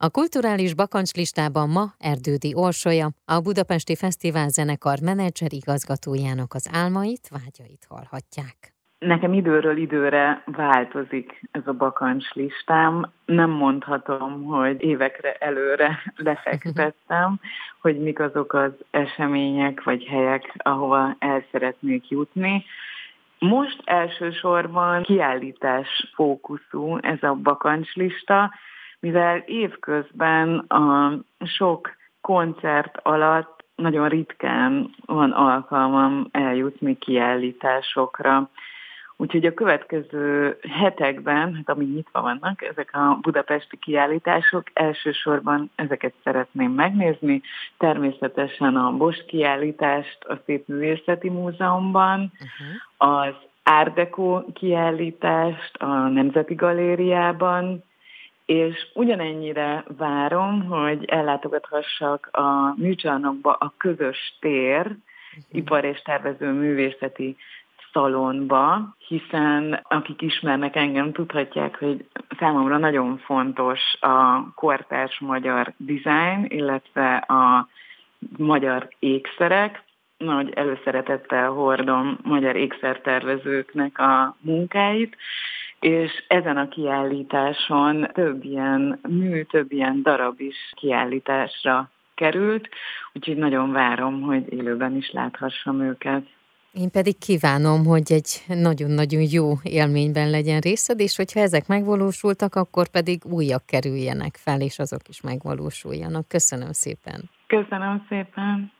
A kulturális bakancslistában ma Erdődi Orsolya, a Budapesti Fesztivál zenekar menedzser igazgatójának az álmait, vágyait hallhatják. Nekem időről időre változik ez a bakancs listám. Nem mondhatom, hogy évekre előre lefektettem, hogy mik azok az események vagy helyek, ahova el szeretnék jutni. Most elsősorban kiállítás fókuszú ez a bakancslista, mivel évközben a sok koncert alatt nagyon ritkán van alkalmam eljutni kiállításokra. Úgyhogy a következő hetekben, hát amíg nyitva vannak, ezek a budapesti kiállítások, elsősorban ezeket szeretném megnézni. Természetesen a Bosch kiállítást a Szép Művészeti Múzeumban, uh-huh. az Árdekó kiállítást a Nemzeti Galériában, és ugyanennyire várom, hogy ellátogathassak a műcsarnokba a közös tér, uh-huh. ipar és tervező művészeti szalonba, hiszen akik ismernek engem, tudhatják, hogy számomra nagyon fontos a kortárs magyar design, illetve a magyar ékszerek. Nagy előszeretettel hordom magyar ékszertervezőknek a munkáit, és ezen a kiállításon több ilyen mű, több ilyen darab is kiállításra került, úgyhogy nagyon várom, hogy élőben is láthassam őket. Én pedig kívánom, hogy egy nagyon-nagyon jó élményben legyen részed, és hogyha ezek megvalósultak, akkor pedig újak kerüljenek fel, és azok is megvalósuljanak. Köszönöm szépen. Köszönöm szépen.